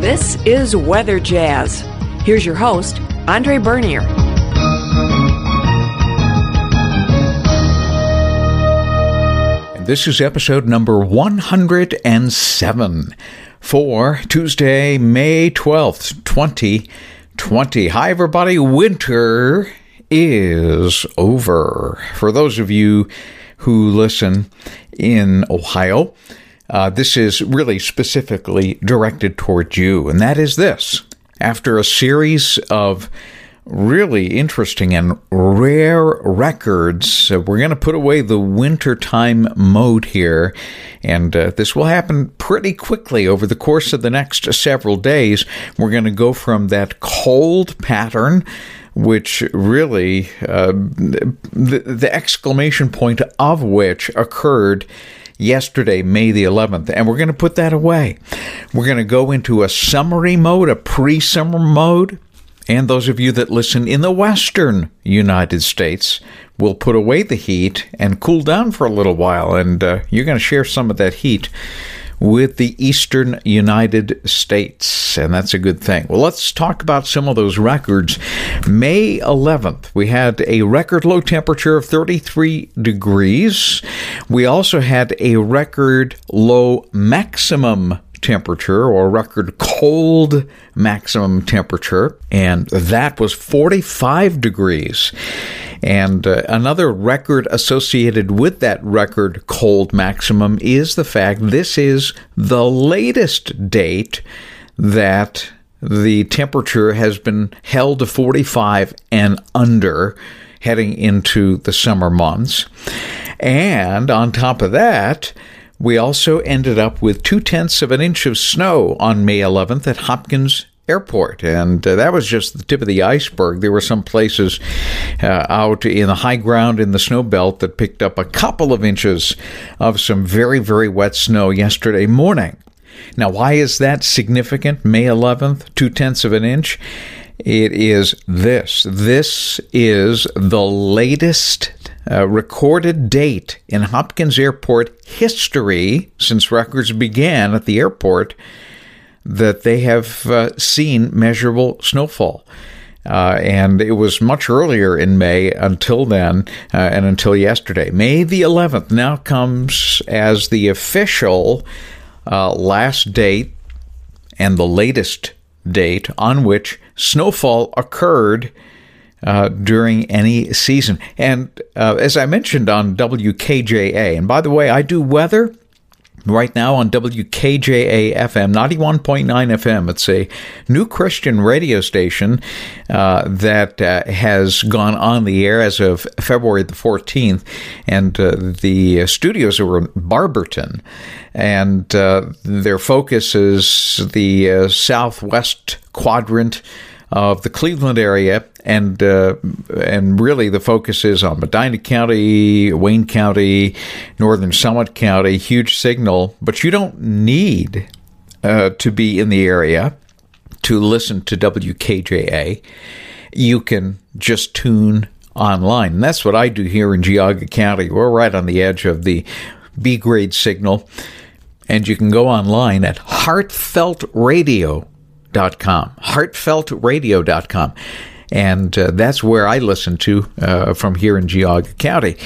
This is Weather Jazz. Here's your host, Andre Bernier. This is episode number 107 for Tuesday, May 12th, 2020. Hi, everybody. Winter is over. For those of you who listen in Ohio, uh, this is really specifically directed towards you, and that is this. After a series of really interesting and rare records. Uh, we're going to put away the wintertime mode here, and uh, this will happen pretty quickly over the course of the next several days. We're going to go from that cold pattern. Which really, uh, the, the exclamation point of which occurred yesterday, May the 11th, and we're going to put that away. We're going to go into a summery mode, a pre summer mode. And those of you that listen in the western United States will put away the heat and cool down for a little while. And uh, you're going to share some of that heat with the eastern United States, and that's a good thing. Well, let's talk about some of those records. May 11th, we had a record low temperature of 33 degrees. We also had a record low maximum temperature or record cold maximum temperature, and that was 45 degrees. And uh, another record associated with that record cold maximum is the fact this is the latest date that the temperature has been held to 45 and under heading into the summer months. And on top of that, we also ended up with two tenths of an inch of snow on May 11th at Hopkins Airport, and uh, that was just the tip of the iceberg. There were some places uh, out in the high ground in the snow belt that picked up a couple of inches of some very, very wet snow yesterday morning. Now, why is that significant? May 11th, two tenths of an inch. It is this. This is the latest uh, recorded date in Hopkins Airport history since records began at the airport that they have uh, seen measurable snowfall. Uh, and it was much earlier in May until then uh, and until yesterday. May the 11th now comes as the official uh, last date and the latest date on which snowfall occurred uh, during any season. And uh, as I mentioned on WKJA, and by the way, I do weather right now on WKJA FM 91.9 FM. It's a new Christian radio station uh, that uh, has gone on the air as of February the 14th, and uh, the studios are in Barberton, and uh, their focus is the uh, southwest quadrant of the Cleveland area, and uh, and really the focus is on Medina County, Wayne County, Northern Summit County. Huge signal, but you don't need uh, to be in the area to listen to WKJA. You can just tune online, and that's what I do here in Geauga County. We're right on the edge of the B grade signal. And you can go online at heartfeltradio.com heartfeltradio.com. Heartfeltradio.com. And uh, that's where I listen to uh, from here in Geauga County.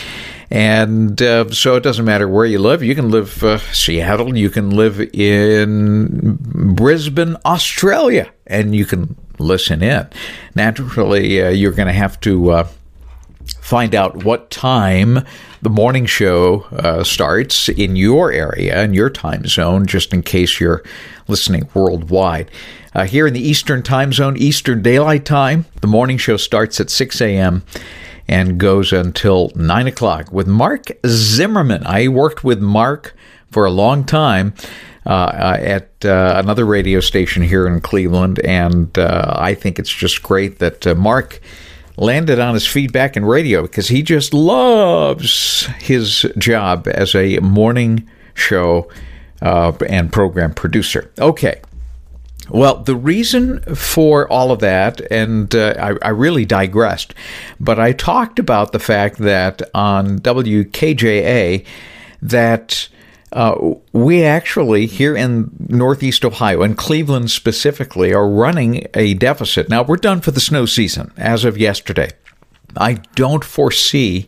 And uh, so it doesn't matter where you live. You can live uh, Seattle, you can live in Brisbane, Australia, and you can listen in. Naturally, uh, you're going to have to uh, find out what time the morning show uh, starts in your area, in your time zone, just in case you're listening worldwide. Uh, here in the Eastern time zone, Eastern Daylight Time, the morning show starts at 6 a.m. and goes until 9 o'clock with Mark Zimmerman. I worked with Mark for a long time. Uh, uh at uh, another radio station here in Cleveland, and uh, I think it's just great that Mark landed on his feet back in radio because he just loves his job as a morning show uh, and program producer. Okay. Well, the reason for all of that, and uh, I, I, really digressed, but I talked about the fact that on WKJA, that uh, we actually, here in Northeast Ohio, and Cleveland specifically, are running a deficit. Now, we're done for the snow season as of yesterday. I don't foresee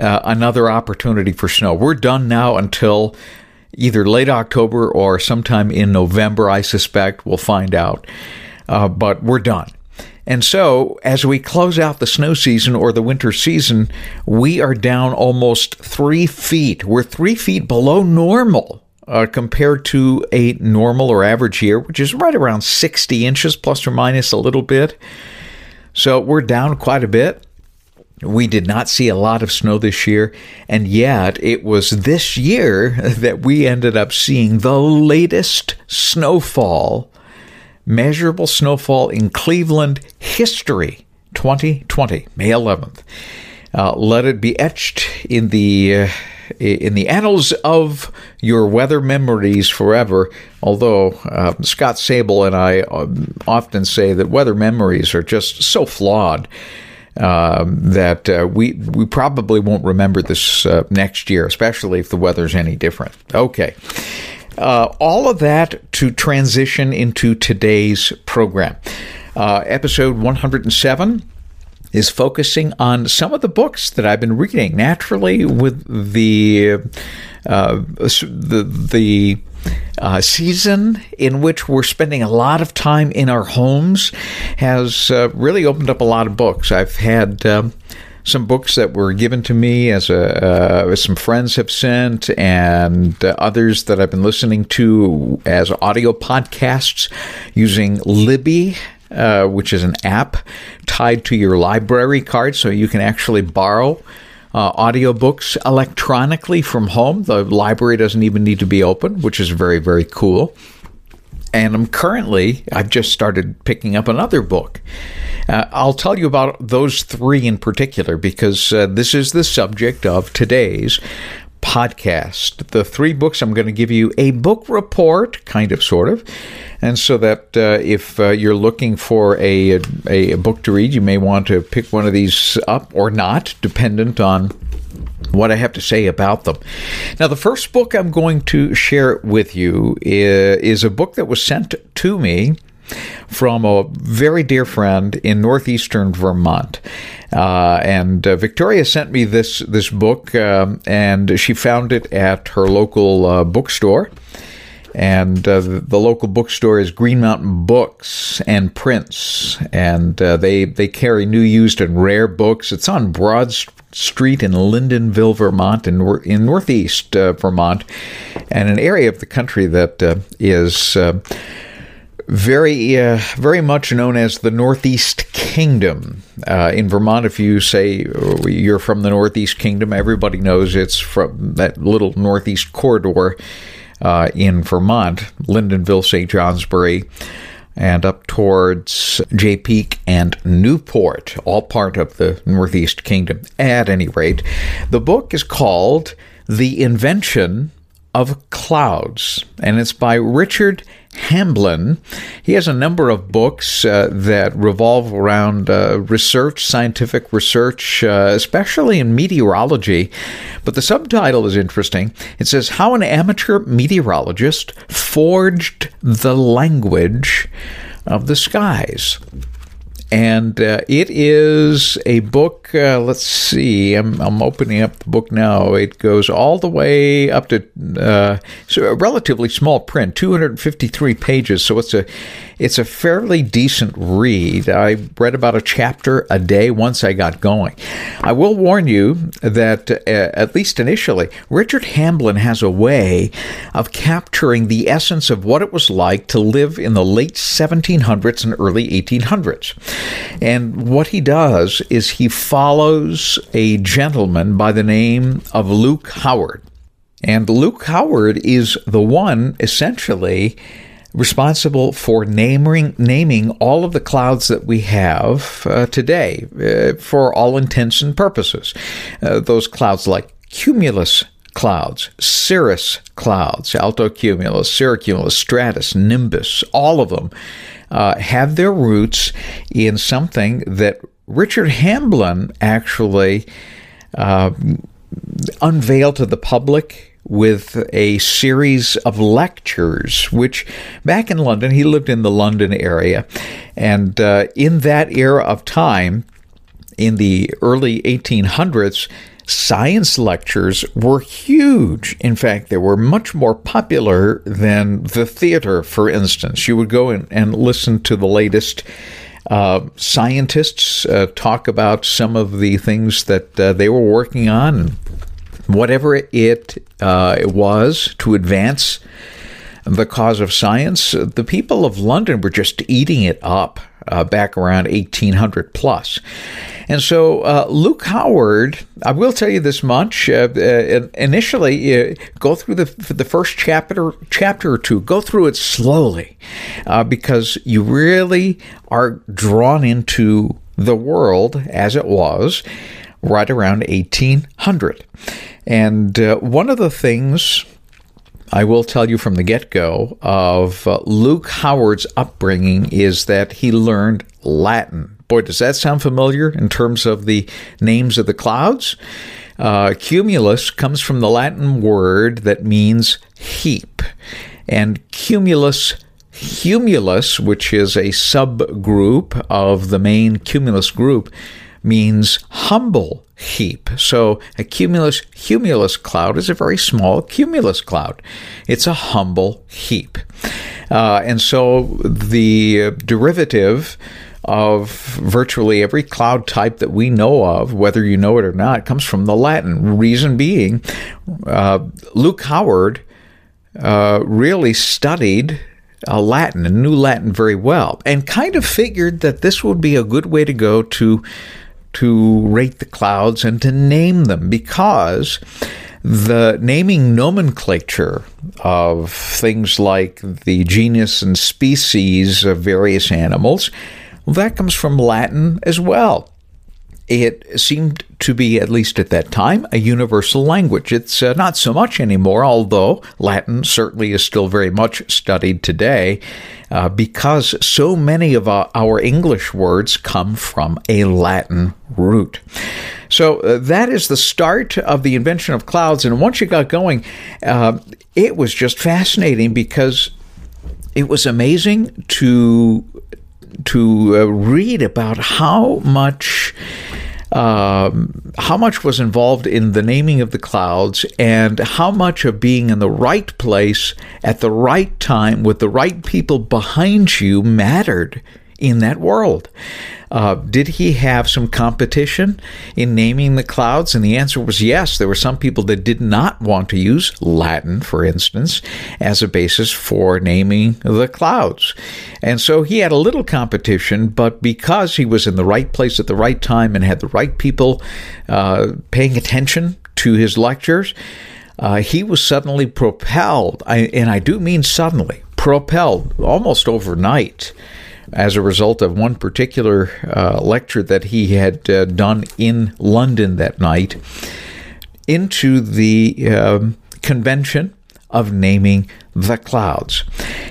uh, another opportunity for snow. We're done now until either late October or sometime in November, I suspect. We'll find out. Uh, but we're done. And so, as we close out the snow season or the winter season, we are down almost three feet. We're three feet below normal uh, compared to a normal or average year, which is right around 60 inches plus or minus a little bit. So, we're down quite a bit. We did not see a lot of snow this year, and yet it was this year that we ended up seeing the latest snowfall measurable snowfall in Cleveland history 2020, May 11th. Uh, let it be etched in the uh, in the annals of your weather memories forever. Although uh, Scott Sabol and I um, often say that weather memories are just so flawed. Um, that uh, we we probably won't remember this uh, next year, especially if the weather's any different. Okay, uh, all of that to transition into today's program. Uh, episode 107 is focusing on some of the books that I've been reading. Naturally, with the uh, the the uh, season in which we're spending a lot of time in our homes has uh, really opened up a lot of books. I've had um, some books that were given to me as a uh, some friends have sent, and uh, others that I've been listening to as audio podcasts using Libby. Uh, which is an app tied to your library card, so you can actually borrow uh, audiobooks electronically from home. The library doesn't even need to be open, which is very, very cool. And I'm currently, I've just started picking up another book. Uh, I'll tell you about those three in particular because uh, this is the subject of today's podcast. The three books I'm going to give you a book report, kind of, sort of. And so that uh, if uh, you're looking for a, a, a book to read, you may want to pick one of these up or not, dependent on what I have to say about them. Now, the first book I'm going to share with you is, a book that was sent to me from a very dear friend in northeastern Vermont. Uh, and uh, Victoria sent me this this book, uh, and she found it at her local uh, bookstore. And uh, the local bookstore is Green Mountain Books and Prints, and uh, they they carry new, used, and rare books. It's on Broad Street in Lyndonville, Vermont, in in northeast Vermont, and an area of the country that is very, uh, very much known as the Northeast Kingdom. Uh, in Vermont, if you say you're from the Northeast Kingdom, everybody knows it's from that little Northeast corridor uh, in Vermont, Lyndonville, St. Johnsbury, and up towards Jay Peak and Newport, all part of the Northeast Kingdom. At any rate, the book is called The Invention of Clouds, and it's by Richard Hamblyn. He has a number of books uh, that revolve around uh, research, scientific research, uh, especially in meteorology. But the subtitle is interesting. It says How an Amateur Meteorologist Forged the Language of the Skies and uh, it is a book. Uh, let's see, I'm, I'm, opening up the book now. It goes all the way up to uh, so a relatively small print, 253 pages. So it's a it's a fairly decent read. I read about a chapter a day once I got going. I will warn you that, uh, at least initially, Richard Hamblyn has a way of capturing the essence of what it was like to live in the late 1700s and early 1800s. And what he does is he follows a gentleman by the name of Luke Howard. And Luke Howard is the one essentially responsible for naming naming all of the clouds that we have uh, today uh, for all intents and purposes. Uh, those clouds like cumulus clouds, cirrus clouds, altocumulus, cirrocumulus, stratus, nimbus, all of them uh, have their roots in something that Richard Hamblyn actually uh, unveiled to the public with a series of lectures, which back in London, he lived in the London area. And uh, in that era of time, in the early 1800s, science lectures were huge. In fact, they were much more popular than the theater, for instance. You would go in and listen to the latest. Uh, scientists uh, talk about some of the things that uh, they were working on, whatever it, uh, it was to advance the cause of science. The people of London were just eating it up uh, back around 1800 plus. And so, uh, Luke Howard, I will tell you this much. Uh, uh initially, uh, go through the the first chapter chapter or two. Go through it slowly, uh, because you really are drawn into the world as it was right around 1800. And one of the things I will tell you from the get go of uh, Luke Howard's upbringing is that he learned Latin. Boy, does that sound familiar in terms of the names of the clouds? Uh, cumulus comes from the Latin word that means heap, and cumulus humilis, which is a subgroup of the main cumulus group, means humble heap. So a cumulus humilis cloud is a very small cumulus cloud. It's a humble heap. Uh, and so the derivative of virtually every cloud type that we know of, whether you know it or not, comes from the Latin. Reason being, uh, Luke Howard uh, really studied uh, Latin and knew Latin very well, and kind of figured that this would be a good way to go to to rate the clouds and to name them because the naming nomenclature of things like the genus and species of various animals, well, that comes from Latin as well it seemed to be, at least at that time, a universal language. It's uh, not so much anymore, although Latin certainly is still very much studied today uh, because so many of our, our, English words come from a Latin root. So uh, that is the start of the invention of clouds. And once you got going, uh, it was just fascinating because it was amazing to to uh, read about how much um, how much was involved in the naming of the clouds and how much of being in the right place at the right time with the right people behind you mattered in that world. Uh, did he have some competition in naming the clouds? And the answer was yes. There were some people that did not want to use Latin, for instance, as a basis for naming the clouds. And so he had a little competition, but because he was in the right place at the right time and had the right people uh, paying attention to his lectures, uh, he was suddenly propelled, I, and I do mean suddenly, propelled almost overnight as a result of one particular uh, lecture that he had uh, done in London that night into the um, convention of naming the clouds.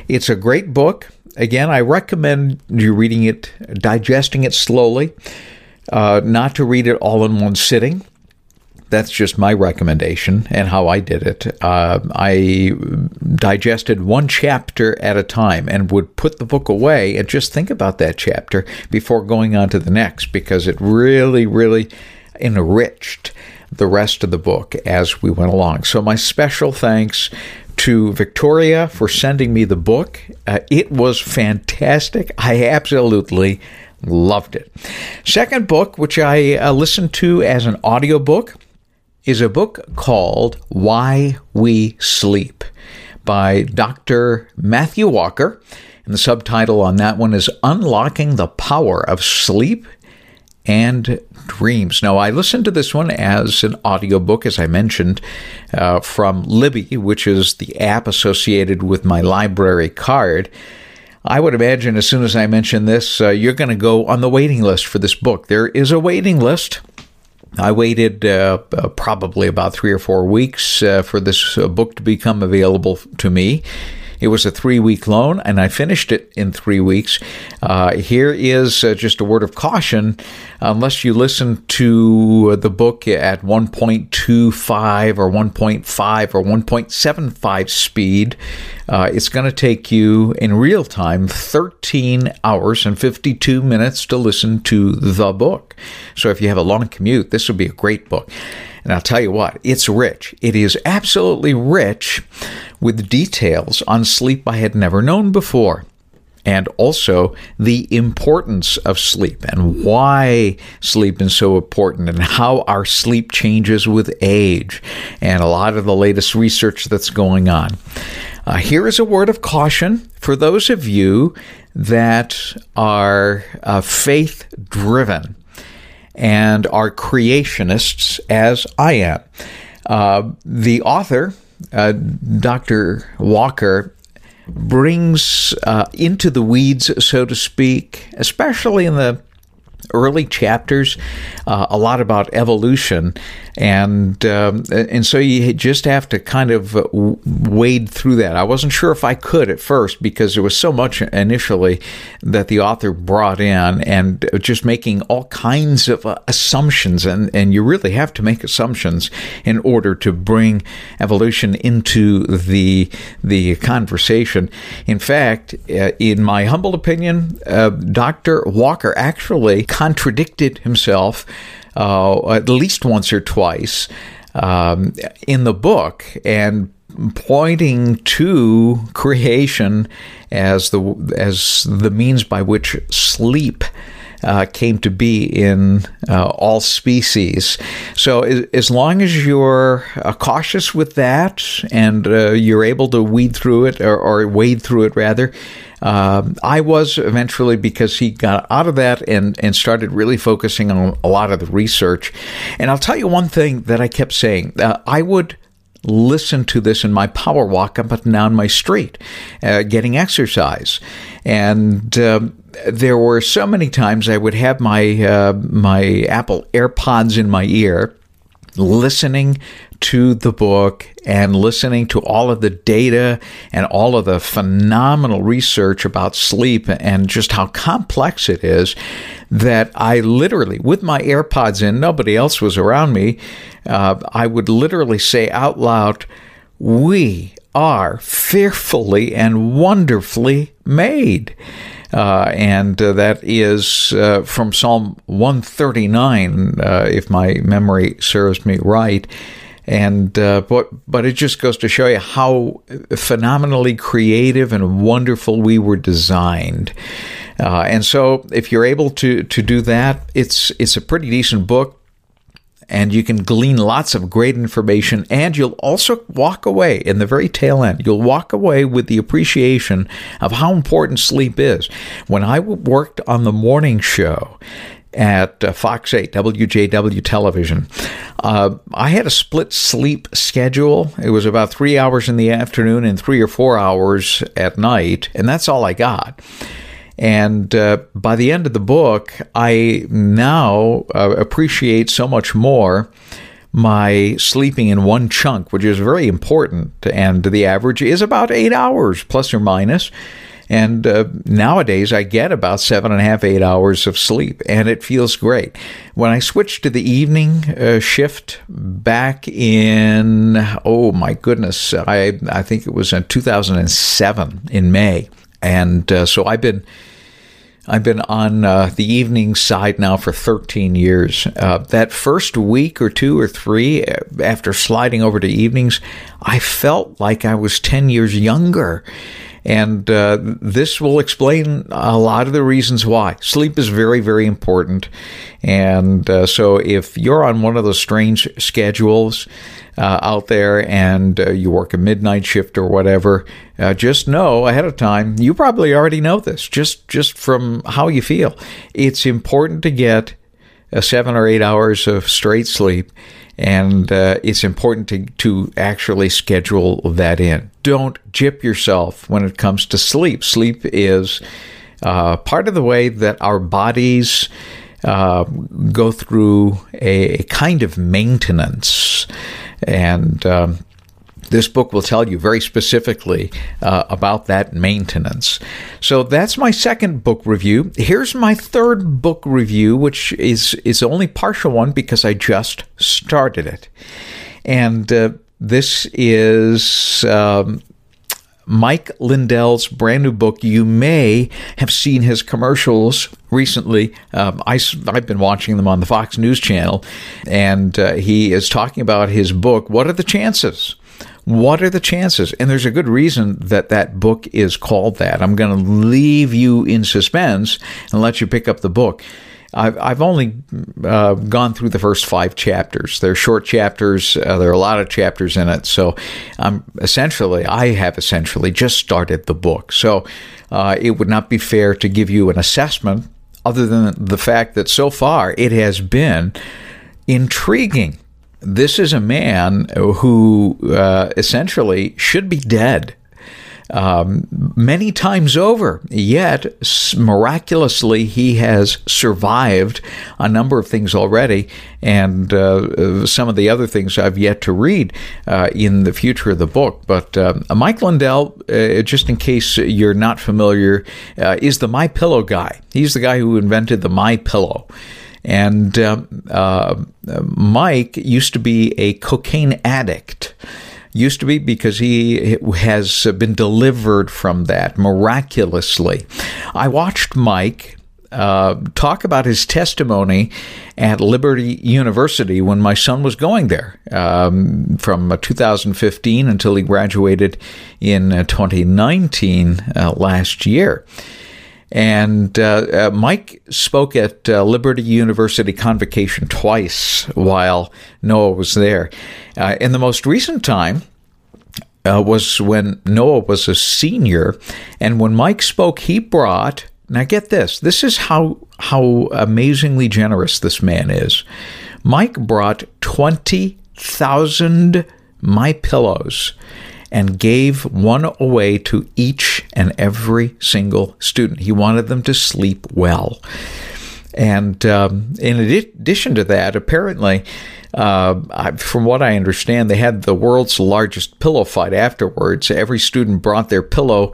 It's a great book. Again, I recommend you reading it, digesting it slowly, uh, not to read it all in one sitting that's just my recommendation and how I did it. Uh, I digested one chapter at a time and would put the book away and just think about that chapter before going on to the next because it really, really enriched the rest of the book as we went along. So, my special thanks to Victoria for sending me the book. Uh, it was fantastic. I absolutely loved it. Second book, which I uh, listened to as an audiobook, is a book called Why We Sleep by Dr. Matthew Walker. And the subtitle on that one is Unlocking the Power of Sleep and Dreams. Now, I listened to this one as an audiobook, as I mentioned, uh, from Libby, which is the app associated with my library card. I would imagine as soon as I mention this, uh, you're going to go on the waiting list for this book. There is a waiting list. I waited uh, probably about three or four weeks uh, for this uh, book to become available to me. It was a three week loan, and I finished it in three weeks. Uh, here is uh, just a word of caution unless you listen to the book at 1.25 or 1.5 or 1.75 speed, uh, it's going to take you in real time 13 hours and 52 minutes to listen to the book. So if you have a long commute, this would be a great book. And I'll tell you what, it's rich. It is absolutely rich with details on sleep I had never known before and also the importance of sleep and why sleep is so important and how our sleep changes with age and a lot of the latest research that's going on. Uh, here is a word of caution for those of you that are uh, faith driven and are creationists, as I am. Uh, the author, uh, Dr. Walker, brings uh, into the weeds, so to speak, especially in the early chapters, uh, a lot about evolution, and um, and so you just have to kind of wade through that. I wasn't sure if I could at first because there was so much initially that the author brought in, and just making all kinds of uh, assumptions, and and you really have to make assumptions in order to bring evolution into the the conversation. In fact, uh, in my humble opinion, uh, Dr. Walker actually contradicted himself uh, at least once or twice um, in the book and pointing to creation as the as the means by which sleep uh, came to be in uh, all species. So, as, as long as you're uh, cautious with that and uh, you're able to weed through it or, or wade through it rather, um, I was eventually because he got out of that and, and started really focusing on a lot of the research. And I'll tell you one thing that I kept saying uh, I would listen to this in my power walk up and down my street, uh, getting exercise. And um, there were so many times I would have my uh, my Apple AirPods in my ear, listening to the book and listening to all of the data and all of the phenomenal research about sleep and just how complex it is that I literally, with my AirPods in, nobody else was around me, uh, I would literally say out loud, We are fearfully and wonderfully made. Uh, and uh, that is uh, from Psalm 139, uh, if my memory serves me right. And uh, but but it just goes to show you how phenomenally creative and wonderful we were designed. Uh, and so, if you're able to to do that, it's it's a pretty decent book and you can glean lots of great information and you'll also walk away in the very tail end you'll walk away with the appreciation of how important sleep is when i worked on the morning show at uh, Fox 8, WJW television. Uh, I had a split sleep schedule. It was about three hours in the afternoon and three or four hours at night, and that's all I got. And uh, by the end of the book, I now uh, appreciate so much more my sleeping in one chunk, which is very important. And the average is about eight hours, plus or minus. And uh, nowadays, I get about seven and a half, eight hours of sleep, and it feels great. When I switched to the evening uh, shift back in, oh my goodness, I, I think it was in 2007 in May. And uh, so I've been I've been on uh, the evening side now for 13 years. Uh, that first week or two or three uh, after sliding over to evenings, I felt like I was 10 years younger. And uh, this will explain a lot of the reasons why. Sleep is very, very important. And uh, so if you're on one of those strange schedules, uh, out there and uh, you work a midnight shift or whatever, uh, just know ahead of time. You probably already know this, just just from how you feel. It's important to get a seven or eight hours of straight sleep, and uh, it's important to to actually schedule that in. Don't jip yourself when it comes to sleep. Sleep is uh, part of the way that our bodies. Uh, go through a, a, kind of maintenance. And um, this book will tell you very specifically uh, about that maintenance. So that's my second book review. Here's my third book review, which is is only partial one because I just started it, and uh, this is. Um, Mike Lindell's brand new book. You may have seen his commercials recently. Um, I, have been watching them on the Fox News channel, and uh, he is talking about his book. What are the chances? What are the chances? And there's a good reason that that book is called that. I'm going to leave you in suspense and let you pick up the book. I've, I've only uh, gone through the first five chapters. They're short chapters. Uh, there are a lot of chapters in it. So I'm essentially, I have essentially just started the book. So uh, it would not be fair to give you an assessment other than the fact that so far it has been intriguing. This is a man who uh, essentially should be dead um, many times over. Yet, miraculously, he has survived a number of things already, and uh, some of the other things I've yet to read uh, in the future of the book. But uh, Mike Lindell, uh, just in case you're not familiar, uh, is the My Pillow guy. He's the guy who invented the My Pillow. And uh, Mike used to be a cocaine addict used to be because he has been delivered from that miraculously. I watched Mike uh, talk about his testimony at Liberty University when my son was going there um, from 2015 until he graduated in uh, 2019 uh, last year. And uh, uh, Mike spoke at uh, Liberty University Convocation twice while Noah was there. Uh, in the most recent time, uh, was when Noah was a senior, and when Mike spoke, he brought. Now get this. This is how how amazingly generous this man is. Mike brought twenty thousand my pillows and gave one away to each and every single student. He wanted them to sleep well. And um, in addition to that, apparently, uh, from what I understand, they had the world's largest pillow fight afterwards. Every student brought their pillow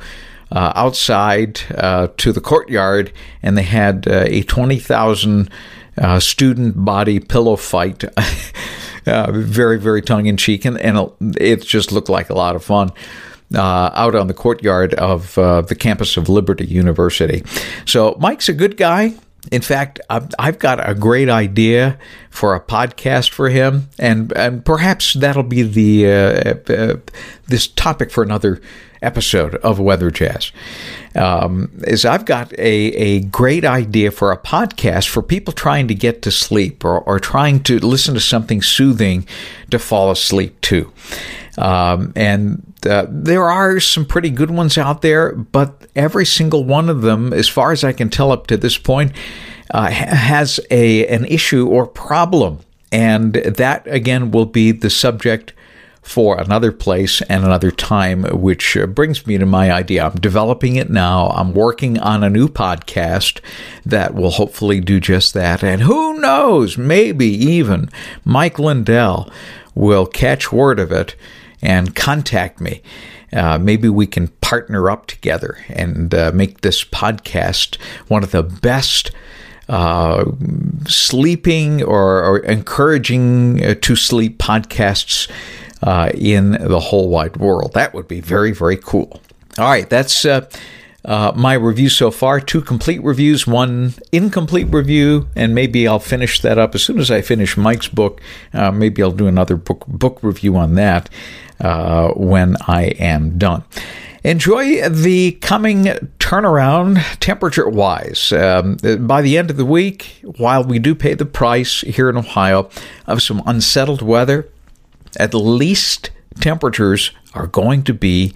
uh, outside uh, to the courtyard, and they had uh, a 20,000 uh, student body pillow fight. Uh, very, very tongue in cheek, and, and it just looked like a lot of fun. Uh, out on the courtyard of uh, the campus of Liberty University. So Mike's a good guy. In fact, I've got a great idea for a podcast for him, and, and perhaps that'll be the uh, uh, this topic for another episode of Weather Jazz. Um, is I've got a, a great idea for a podcast for people trying to get to sleep or, or trying to listen to something soothing to fall asleep to. Um, and uh, there are some pretty good ones out there, but every single one of them, as far as I can tell up to this point, uh, has a an issue or problem, and that again will be the subject for another place and another time, which uh, brings me to my idea. I'm developing it now. I'm working on a new podcast that will hopefully do just that. And who knows, maybe even Mike Lindell will catch word of it and contact me. Uh, maybe we can partner up together and uh, make this podcast one of the best uh, sleeping or, or encouraging uh, to sleep podcasts uh, in the whole wide world. That would be very, very cool. All right, that's uh, uh, my review so far. Two complete reviews, one incomplete review, and maybe I'll finish that up as soon as I finish Mike's book. Uh, maybe I'll do another book book review on that uh, when I am done. Enjoy the coming turnaround temperature wise. Um, by the end of the week, while we do pay the price here in Ohio of some unsettled weather, at least temperatures are going to be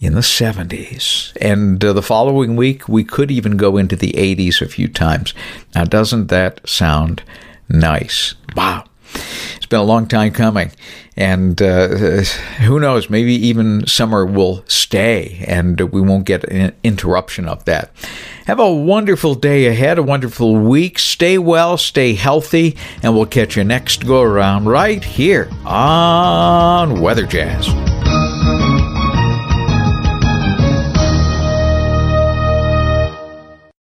in the 70s. And uh, the following week, we could even go into the 80s a few times. Now, doesn't that sound nice? Wow. It's been a long time coming. And uh, who knows, maybe even summer will stay and we won't get an interruption of that. Have a wonderful day ahead, a wonderful week. Stay well, stay healthy, and we'll catch you next go around right here on Weather Jazz.